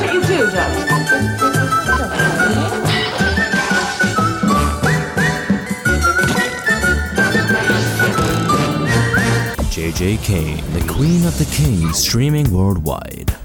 What you do, Joe? JJ Kane, the Queen of the Kings, streaming worldwide.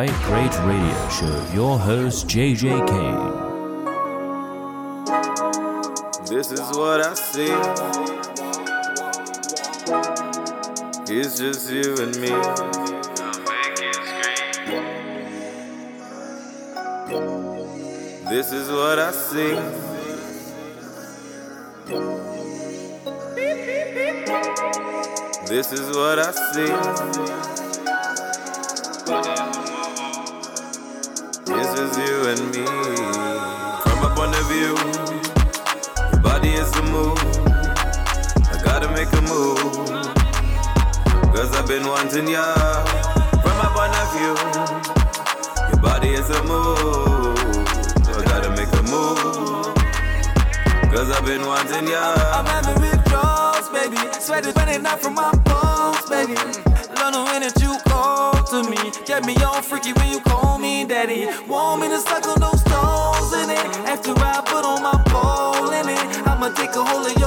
Quite Great Radio Show. Your host, JJ Kane. This is what I see. It's just you and me. This is what I see. This is what I see. And me. From my point of view, your body is a move. I gotta make a move. Cause I've been wanting ya. From my point of view, your body is a move. I gotta make a move. Cause I've been wanting ya. I'm having withdrawals, baby. Sweat is running out from my bones, baby. Love the way that you call to me. Get me all freaky when you daddy. Want me to suck on those stones in it. After I put on my pole in it, I'ma take a hold of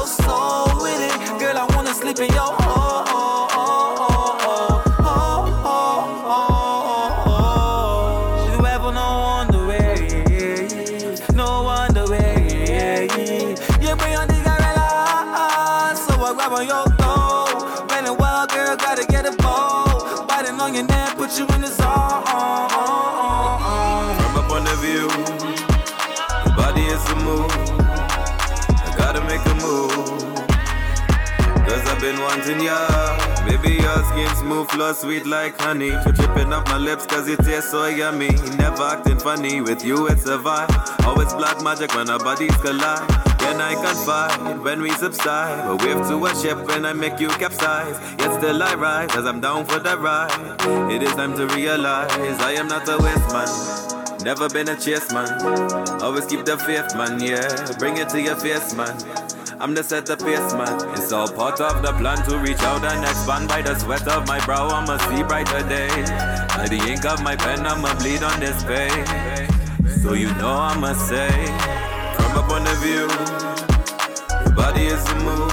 I gotta make a move. Cause I've been wanting ya. Baby, your skin smooth, flow sweet like honey. You're dripping off my lips cause you so yummy. Never acting funny, with you it's a vibe. Always black magic when our bodies collide. Then I confide when we subside. A wave to a ship when I make you capsize. Yet still I rise as I'm down for the ride. It is time to realize I am not a waste man. Never been a chase man. Always keep the faith, man, yeah. Bring it to your face, man. I'm the set the pace, man. It's all part of the plan to reach out and expand by the sweat of my brow. I'ma see brighter day. By the ink of my pen, I'ma bleed on this page. So you know I'ma say, from a point of view, your body is a move.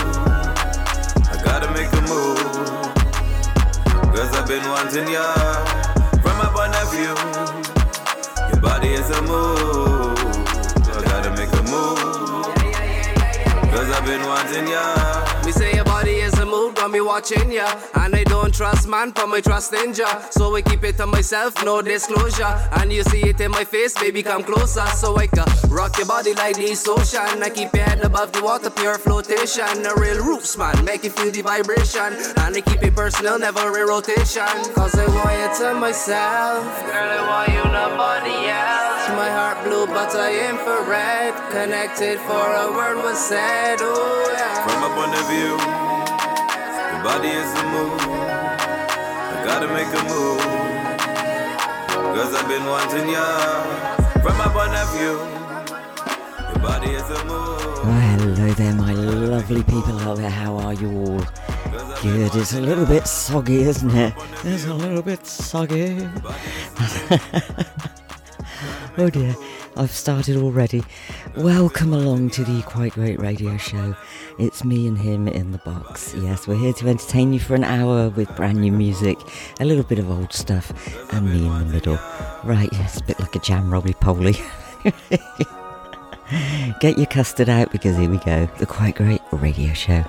I gotta make a move. Cause I've been wanting ya. From my point of view, body is a move. I gotta make a move. Cause I've been wanting ya. Me say watching ya. And I don't trust man, but my trust in ya. So I keep it to myself, no disclosure. And you see it in my face, baby, come closer. So I can rock your body like this ocean. I keep your head above the water, pure flotation. A real roots man, make you feel the vibration. And I keep it personal, never in rotation. Cause I want you to myself. Girl, I want you, nobody else. My heart blue, but I infrared. Connected for a word was said. Oh, yeah. From my point of view, body is a move. I gotta make a move. Cause I've been wanting ya. From my point of view, your body is a move. Oh, hello there, my lovely people out there. How are you all? Good. It's a little bit soggy, isn't it? It's a little bit soggy. oh dear, I've started already. Welcome along to the Quite Great Radio Show. It's me and him in the box. Yes, we're here to entertain you for an hour with brand new music, a little bit of old stuff, and me in the middle. Right, it's a bit like a jam roly poly. Get your custard out because here we go. The Quite Great Radio Show.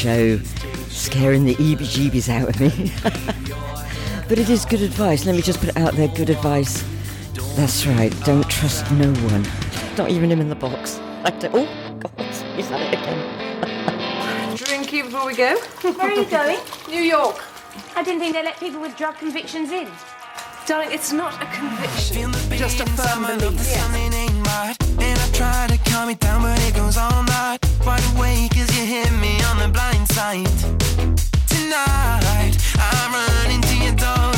Show. scaring the EBGBs out of me. but it is good advice. Let me just put it out there good advice. That's right, don't trust no one. Not even him in the box. I don't, oh, God, he's had it again. Drinky before we go. Where are you going? New York. I didn't think they let people with drug convictions in. Darling, it's not a conviction, just a firm belief. that try to calm it down, but it goes all night. Wide awake as you hit me on the blind side. Tonight, I'm running to your door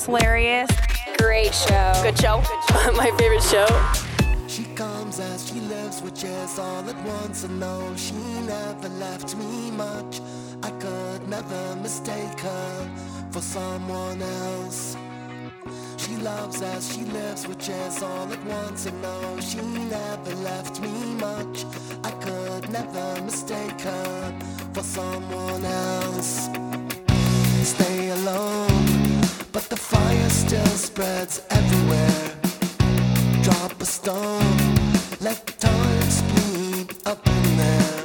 just hilarious. Great show. Good show. My favorite show. She comes as she lives, which is all at once. And no, she never left me much. I could never mistake her for someone else. She loves as she lives, which is all at once. And no, she never left me much. I could never mistake her for someone else. Stay alone, spreads everywhere drop a stone, let time speed up in there.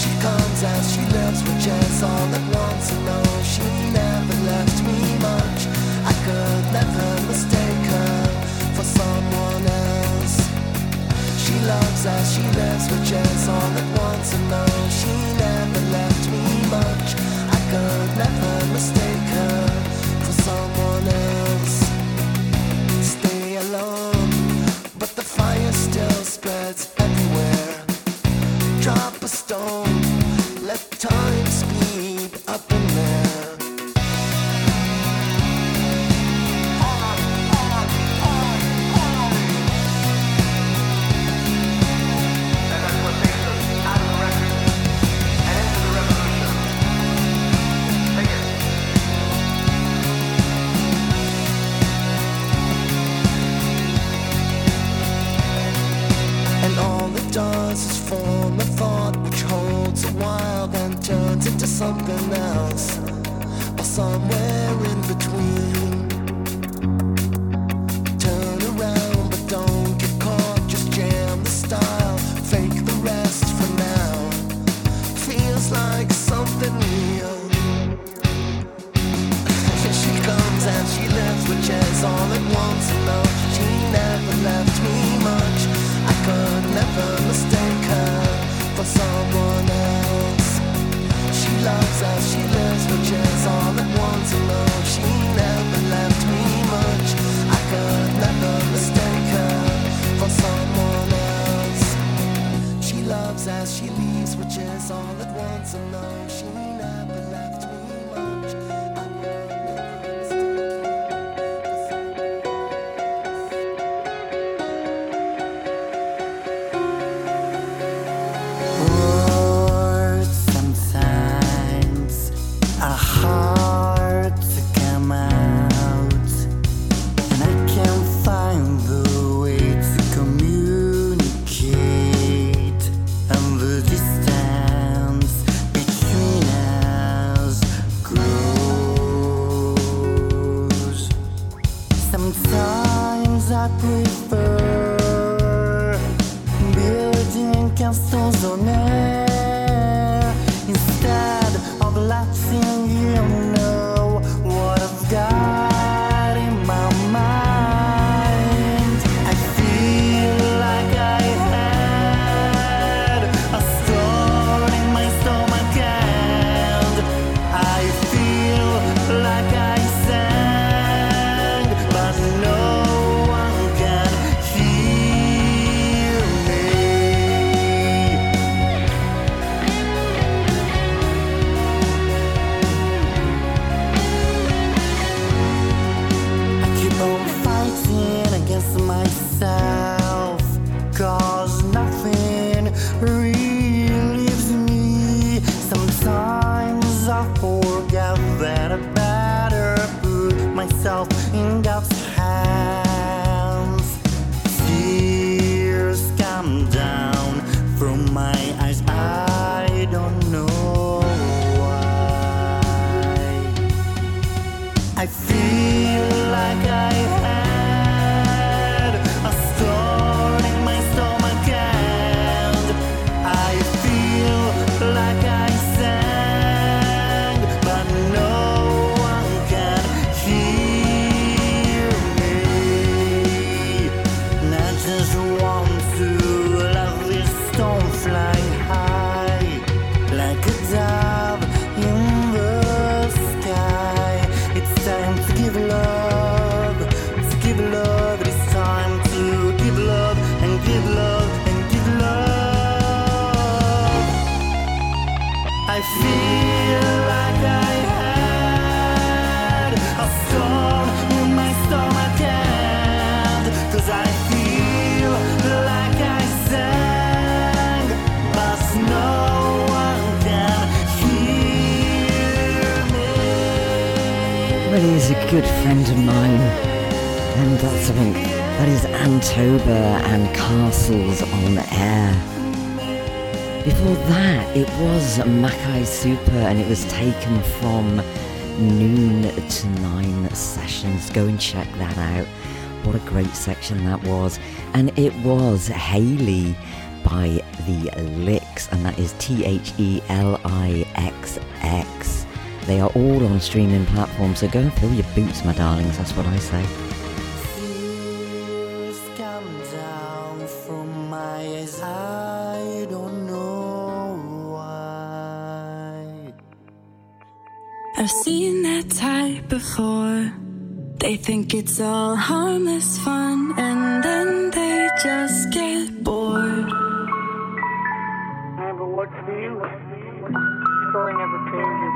She comes as she lives, which is all at once. And no, she never left me much. I could never mistake her for someone else. She loves as she all at once. And she never left me much. I could never mistake her good friend of mine, and that's something that is Antoba and Castles on Air. Before that, it was Magi Supa, and it was taken from noon to nine sessions. Go and check that out. What a great section that was, and it was Hayley by the Lixx, and that is T H E L I X X. They are all on streaming platforms, so go and fill your boots, my darlings, that's what I say. I've seen that type before. They think it's all harmless fun, and then they just get bored. Never what's new, story never changes.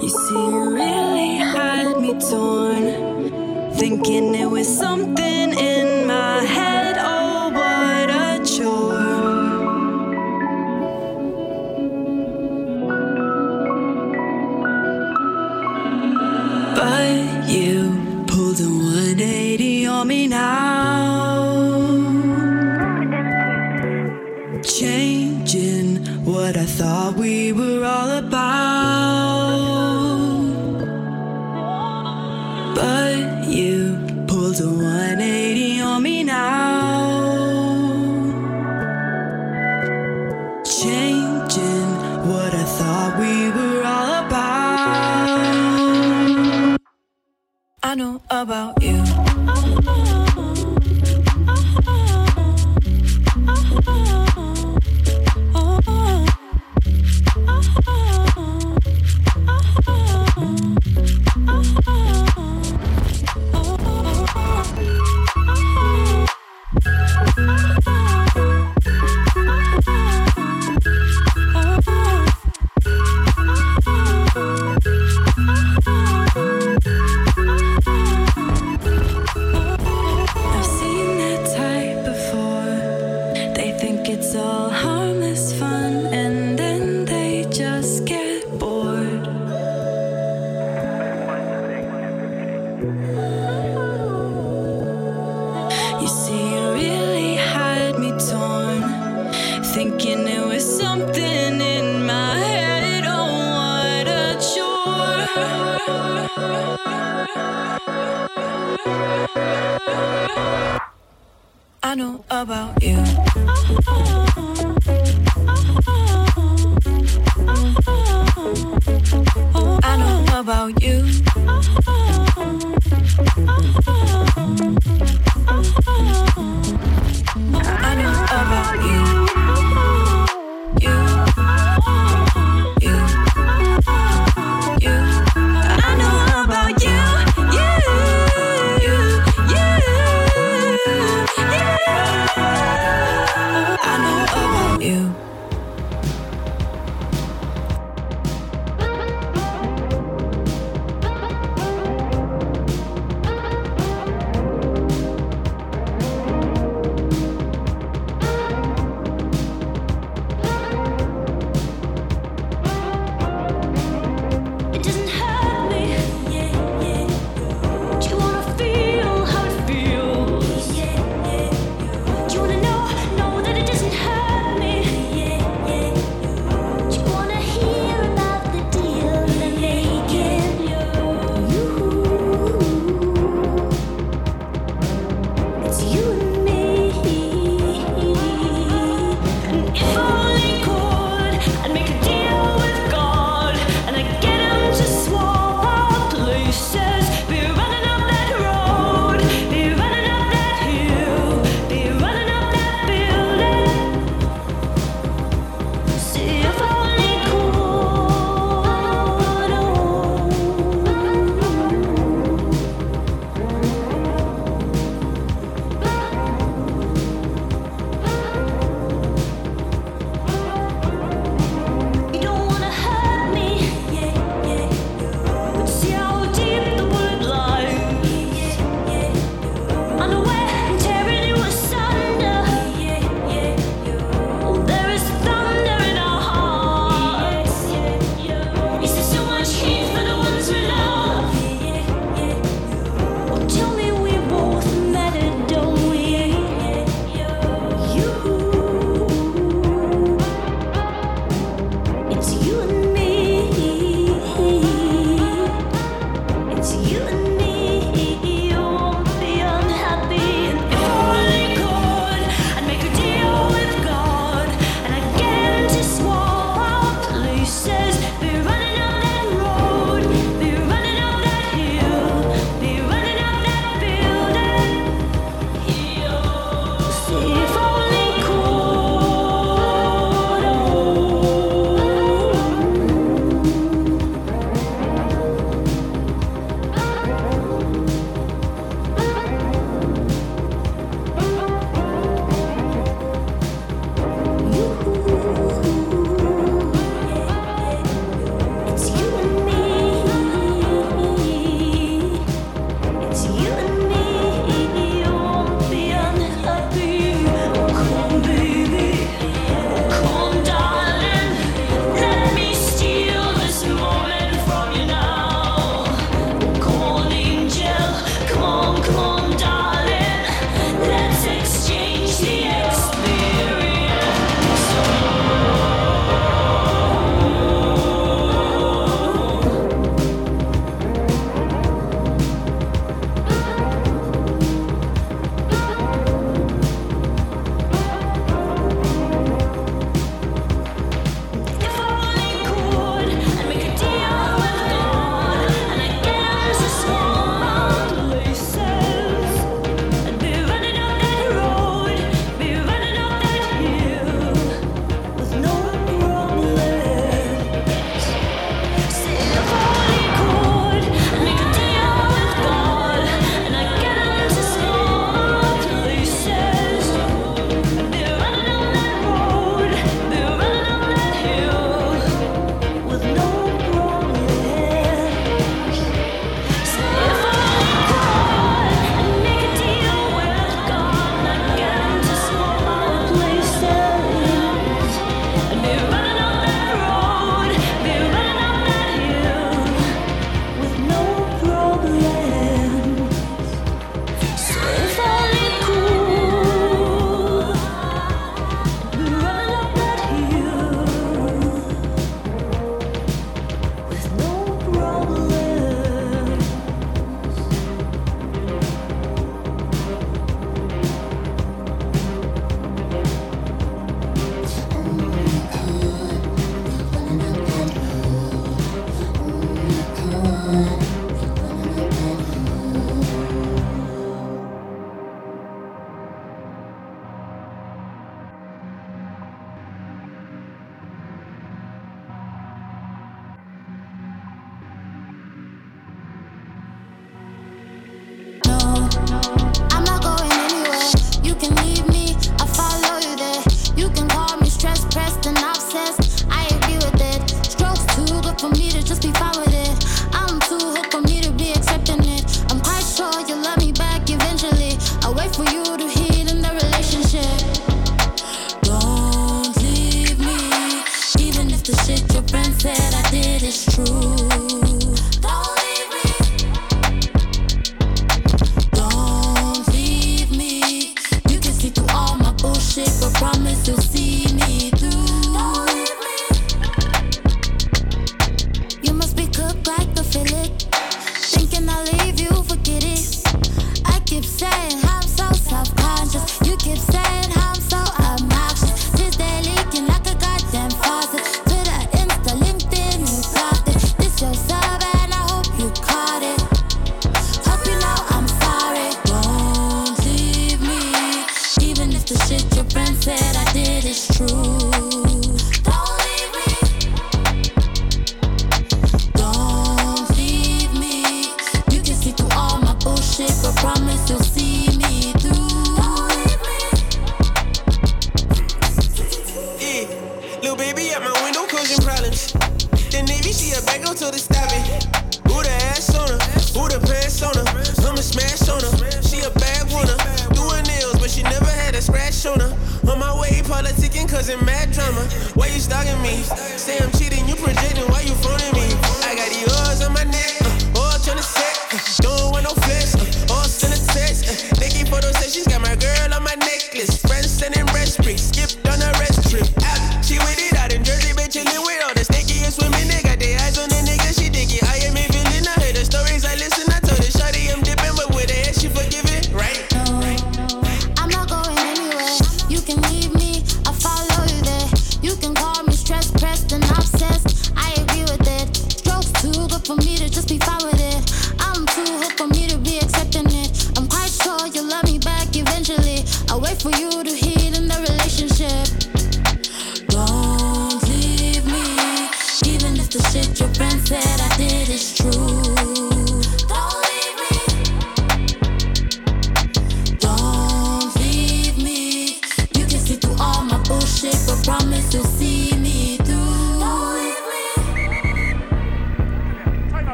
You see, you really had me torn, thinking it was something in my head. I the shit your friend said I did is true.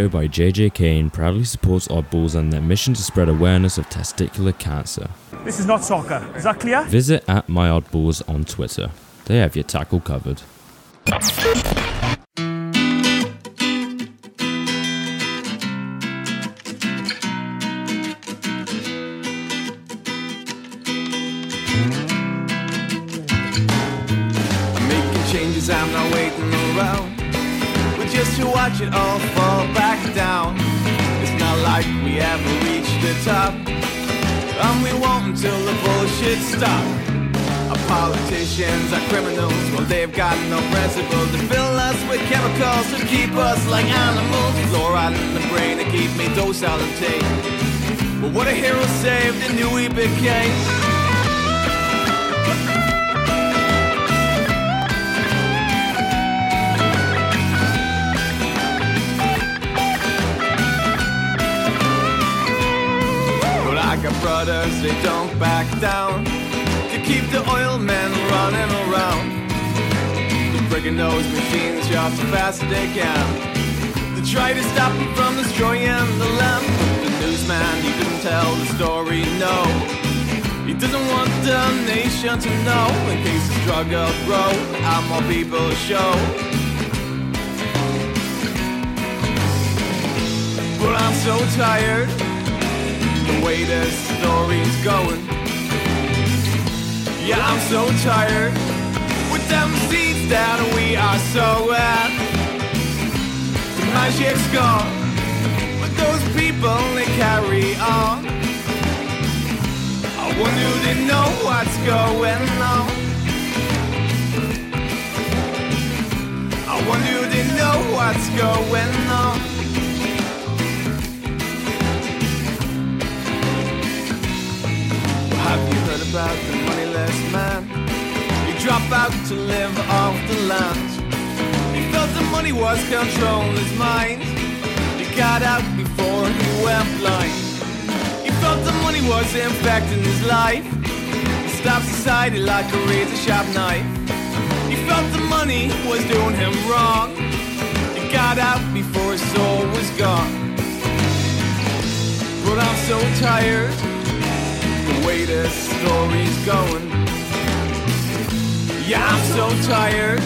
Show by JJ Kane proudly supports Oddballs and their mission to spread awareness of testicular cancer. This is not soccer. Is that clear? Visit at my MyOddballs on Twitter. They have your tackle covered. Bullshit stops. Our politicians are criminals, well they've got no principles. They fill us with chemicals to keep us like animals. Fluoride in the brain to keep me docile and tame. But what a hero saved and who he became. Brothers, they don't back down. To keep the oil men running around. They're breaking those machines just as fast as they can. They try to stop them from destroying the land. The newsman, he didn't tell the story, no. He doesn't want the nation to know In case the struggle grow and more people show. But I'm so tired the way this story's going. Yeah, I'm so tired with them seeds that we are so at. The magic's gone, but those people they carry on. I wonder if they know what's going on. I wonder if they know what's going on. About the moneyless man? He dropped out to live off the land. He felt the money was controlling his mind. He got out before he went blind. He felt the money was infecting his life. He stopped society like a razor sharp knife. He felt the money was doing him wrong. He got out before his soul was gone. But I'm so tired the way this story's going. Yeah, I'm so tired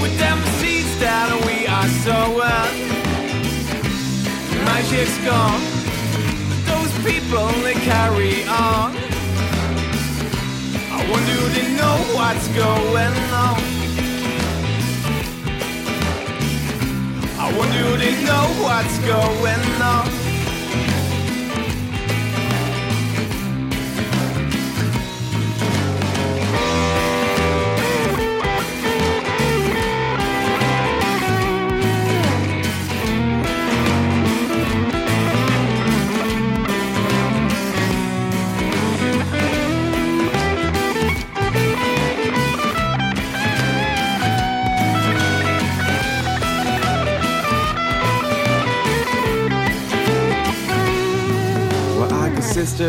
with them seeds that we are so at. Magic's gone, but those people they carry on. I wonder if they know what's going on. I wonder if they know what's going on.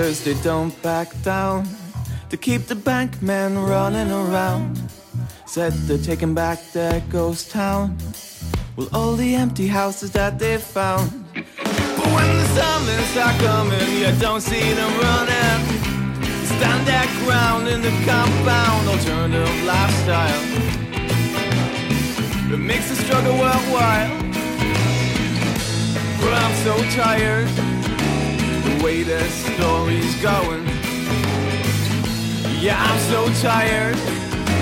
Got they don't back down. To keep the bank men running around. Said they're taking back their ghost town. Well, all the empty houses that they found. But when the summons start coming, you don't see them running. Stand their ground in the compound alternative lifestyle. It makes the struggle worthwhile. But I'm so tired the way the story's going. Yeah, I'm so tired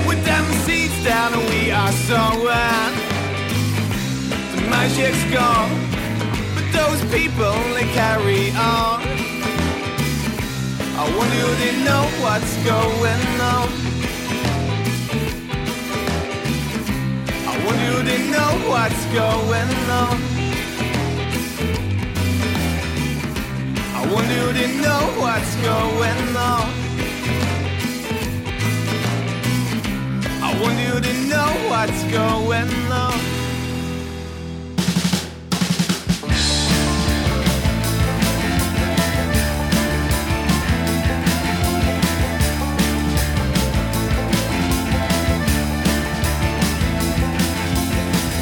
with them seats down and we are so uh, The magic's gone, but those people they carry on. I wonder if they know what's going on. I wonder if they know what's going on. One didn't know what's going on. I want you to know what's going on.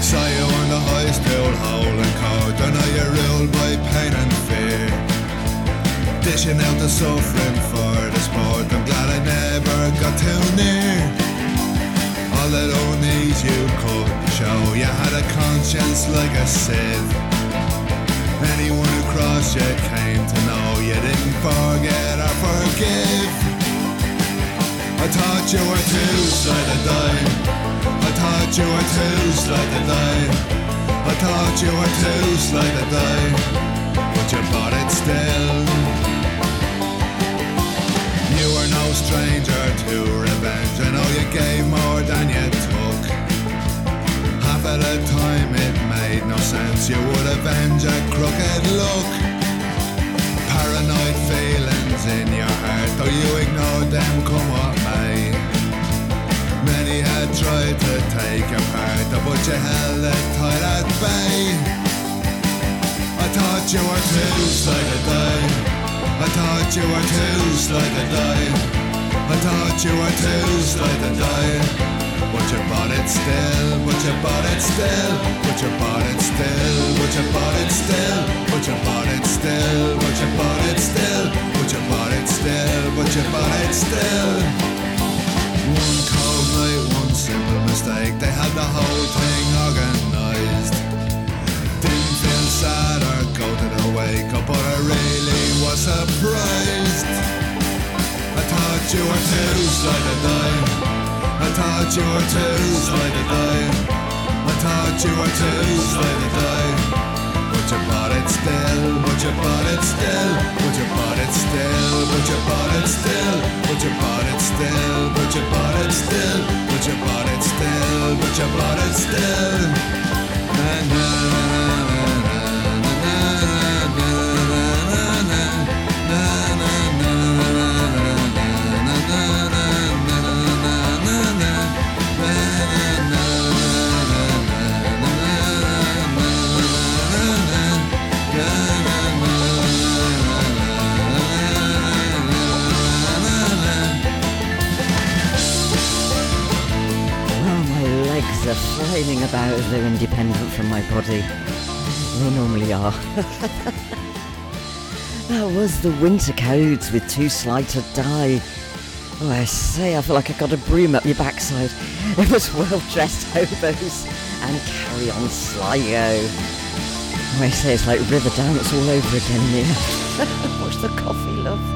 Sire on the highest hill, howling and are you ruled by pain and fear. Dishing out the suffering for the sport. I'm glad I never got too near All that only you could show. You had a conscience like a sieve Anyone who crossed you came to know You didn't forget or forgive. I thought you were too slow to die I thought you were too slow to die I thought you were too slow to die But you bought it still stranger to revenge. I know you gave more than you took. Half of the time it made no sense. You would avenge a crooked look. Paranoid feelings in your heart Though you ignored them come what may. Many had tried to take your part But you held it tight at bay. I thought you were too slow to die. I thought you were too slow to die I thought you were too slow to die. but you bought it still, But you bought it still, But you bought it still, But you bought it still, But you bought it still, But you bought it still, put your body still, put your body still. One cold night, one simple mistake, they had the whole thing organized. Didn't feel sad or goaded up, but I really was surprised. I thought you were too like to die. I thought you were too like to die. I thought you were too like to die. But you bought it still, but you bought it still, but you bought it still, but you bought it still, but you bought it still, but you bought it still, but you bought it still, but you bought it still. Na na. that was the Winter Codes with Too Sly to Die. Oh, I say, I feel like I got a broom up your backside. It was well dressed hobos and carry on Sligo. Oh, I say it's like river dance all over again, here. Watch the coffee, love.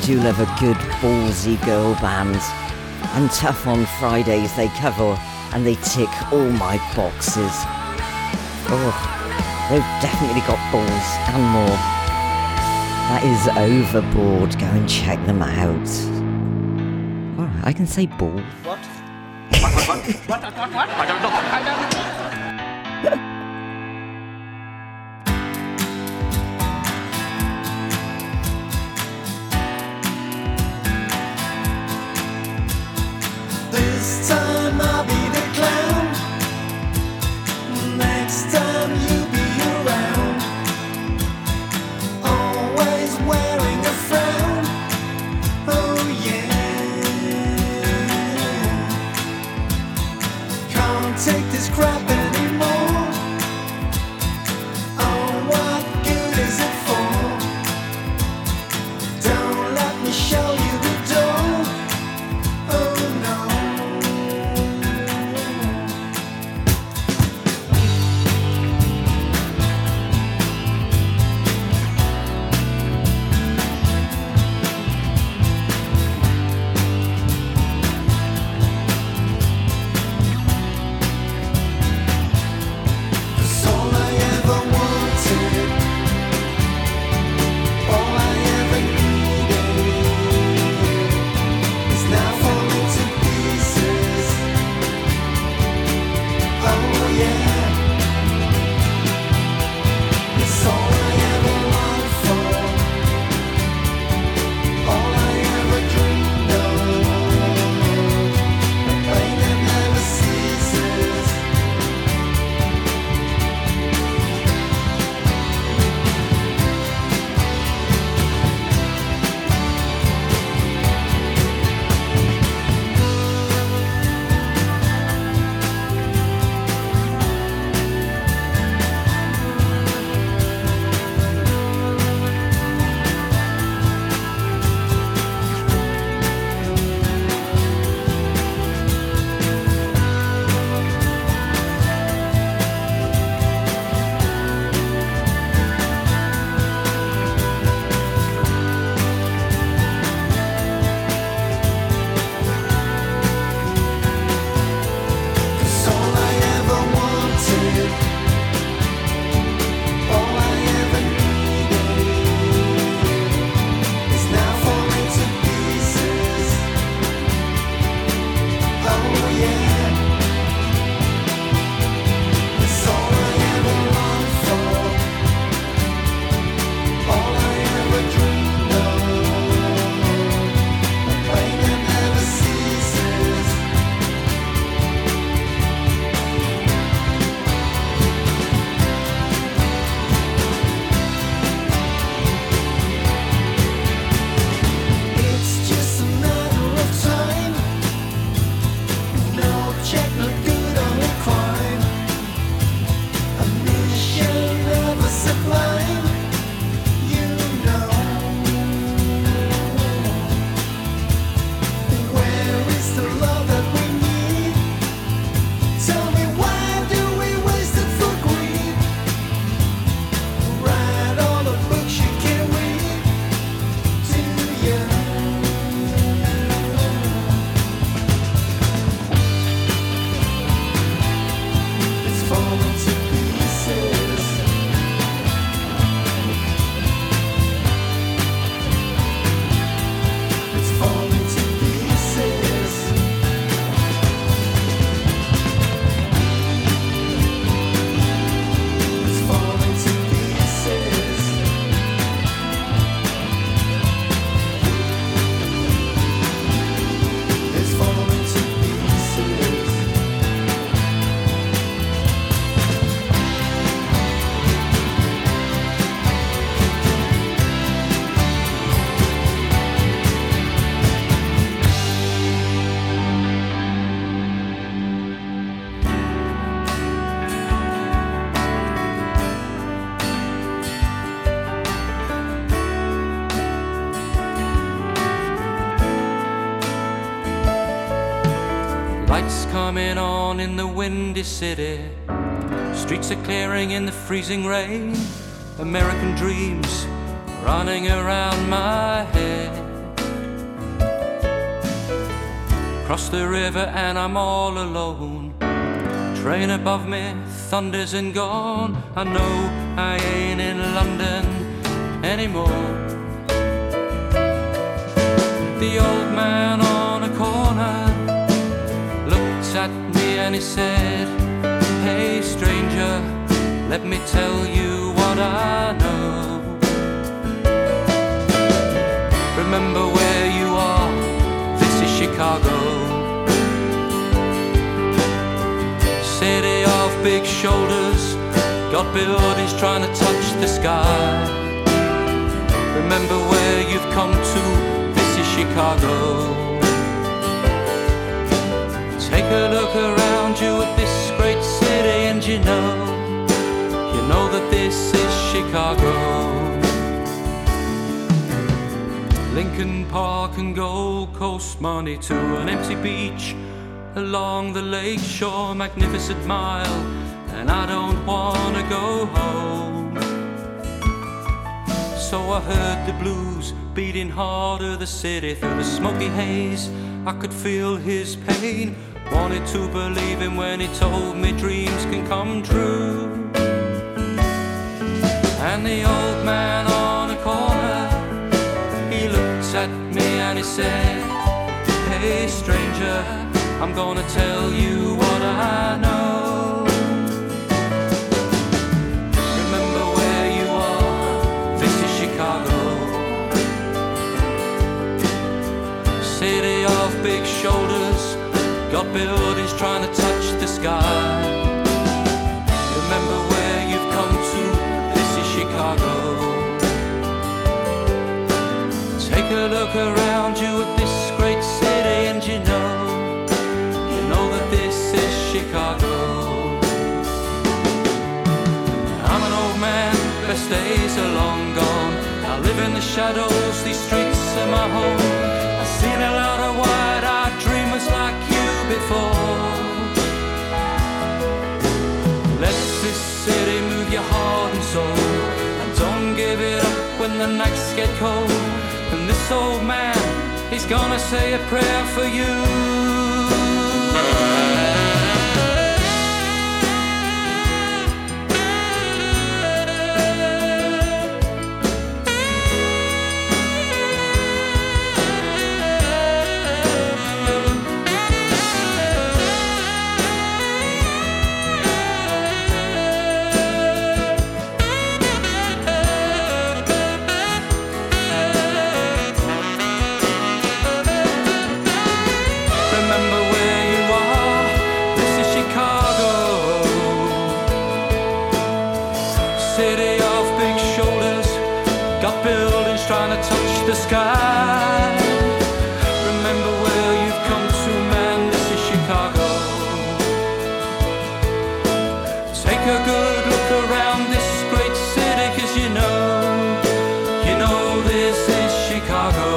do love a good ballsy girl band. And Tough on Fridays they cover and they tick all my boxes. Oh, they've definitely got balls and more. That is overboard. Go and check them out. I can say ball. What? what, what, what? what, what, what? I don't know. I don't know. take this crap coming on in the windy city. Streets are clearing in the freezing rain. American dreams running around my head. Cross the river and I'm all alone. Train above me thunders and gone. I know I ain't in London anymore. The old man and he said, Hey stranger, let me tell you what I know. Remember where you are, this is Chicago. City of big shoulders, got buildings trying to touch the sky. Remember where you've come to, this is Chicago. Take a look around you at this great city and you know, you know that this is Chicago. Lincoln Park and Gold Coast money to an empty beach along the lake shore, magnificent mile, and I don't wanna go home. So I heard the blues beating harder the city through the smoky haze. I could feel his pain, wanted to believe him when he told me dreams can come true. And the old man on a corner, he looked at me and he said, Hey stranger, I'm gonna tell you what I know. Remember where you are, this is Chicago. City of big shoulders, got buildings trying to touch the sky. Remember where you've come to, this is Chicago. Take a look around you at this great city and you know, you know that this is Chicago. I'm an old man, best days are long gone. I live in the shadows, these streets are my home. Before. Let this city move your heart and soul, and don't give it up when the nights get cold. And this old man, he's gonna say a prayer for you. Take a good look around this great city, 'cause you know, you know this is Chicago.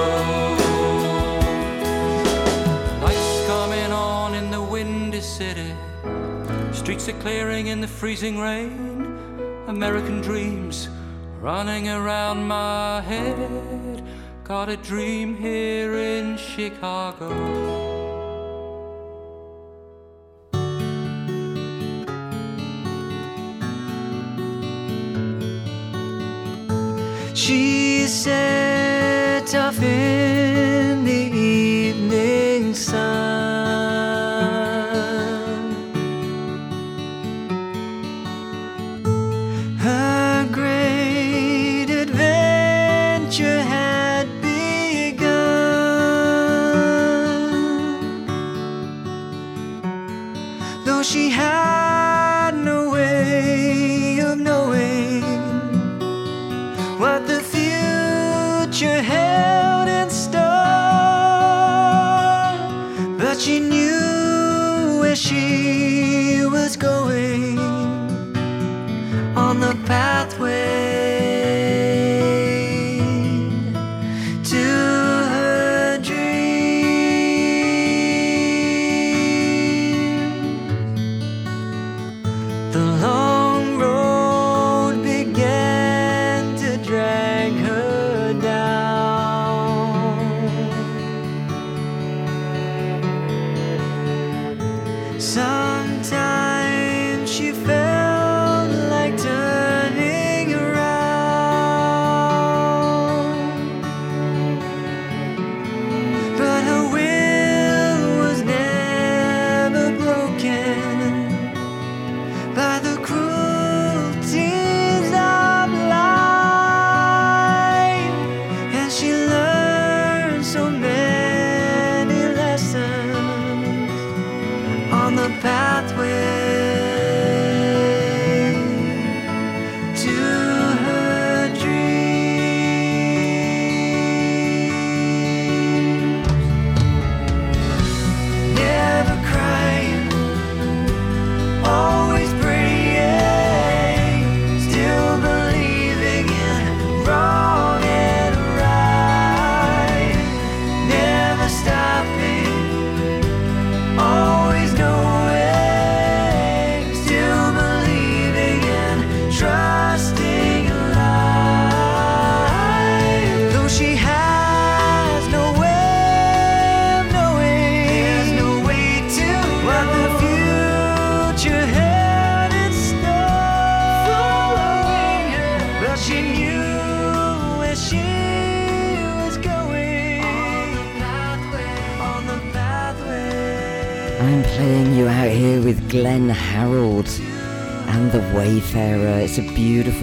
Lights coming on in the windy city. Streets are clearing in the freezing rain. American dreams running around my head. Got a dream here in Chicago. She set off in the evening sun.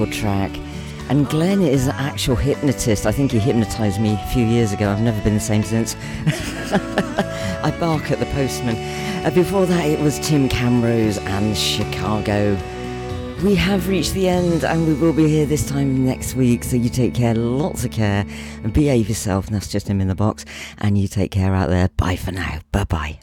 Track. And Glenn is an actual hypnotist. I think he hypnotized me a few years ago. I've never been the same since. I bark at the postman. Uh, before that, it was Tim Camrose and Chicago. We have reached the end and we will be here this time next week. So you take care, lots of care, and behave yourself. And that's just him in the box. And you take care out there. Bye for now. Bye. Bye.